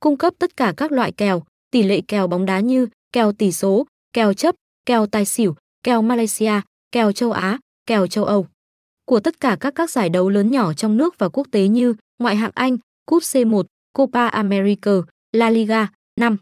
cung cấp tất cả các loại kèo, tỷ lệ kèo bóng đá như kèo tỷ số, kèo chấp, kèo tài xỉu, kèo Malaysia, kèo châu Á, kèo châu Âu. Của tất cả các các giải đấu lớn nhỏ trong nước và quốc tế như ngoại hạng Anh, Cúp C1, Copa America, La Liga, 5.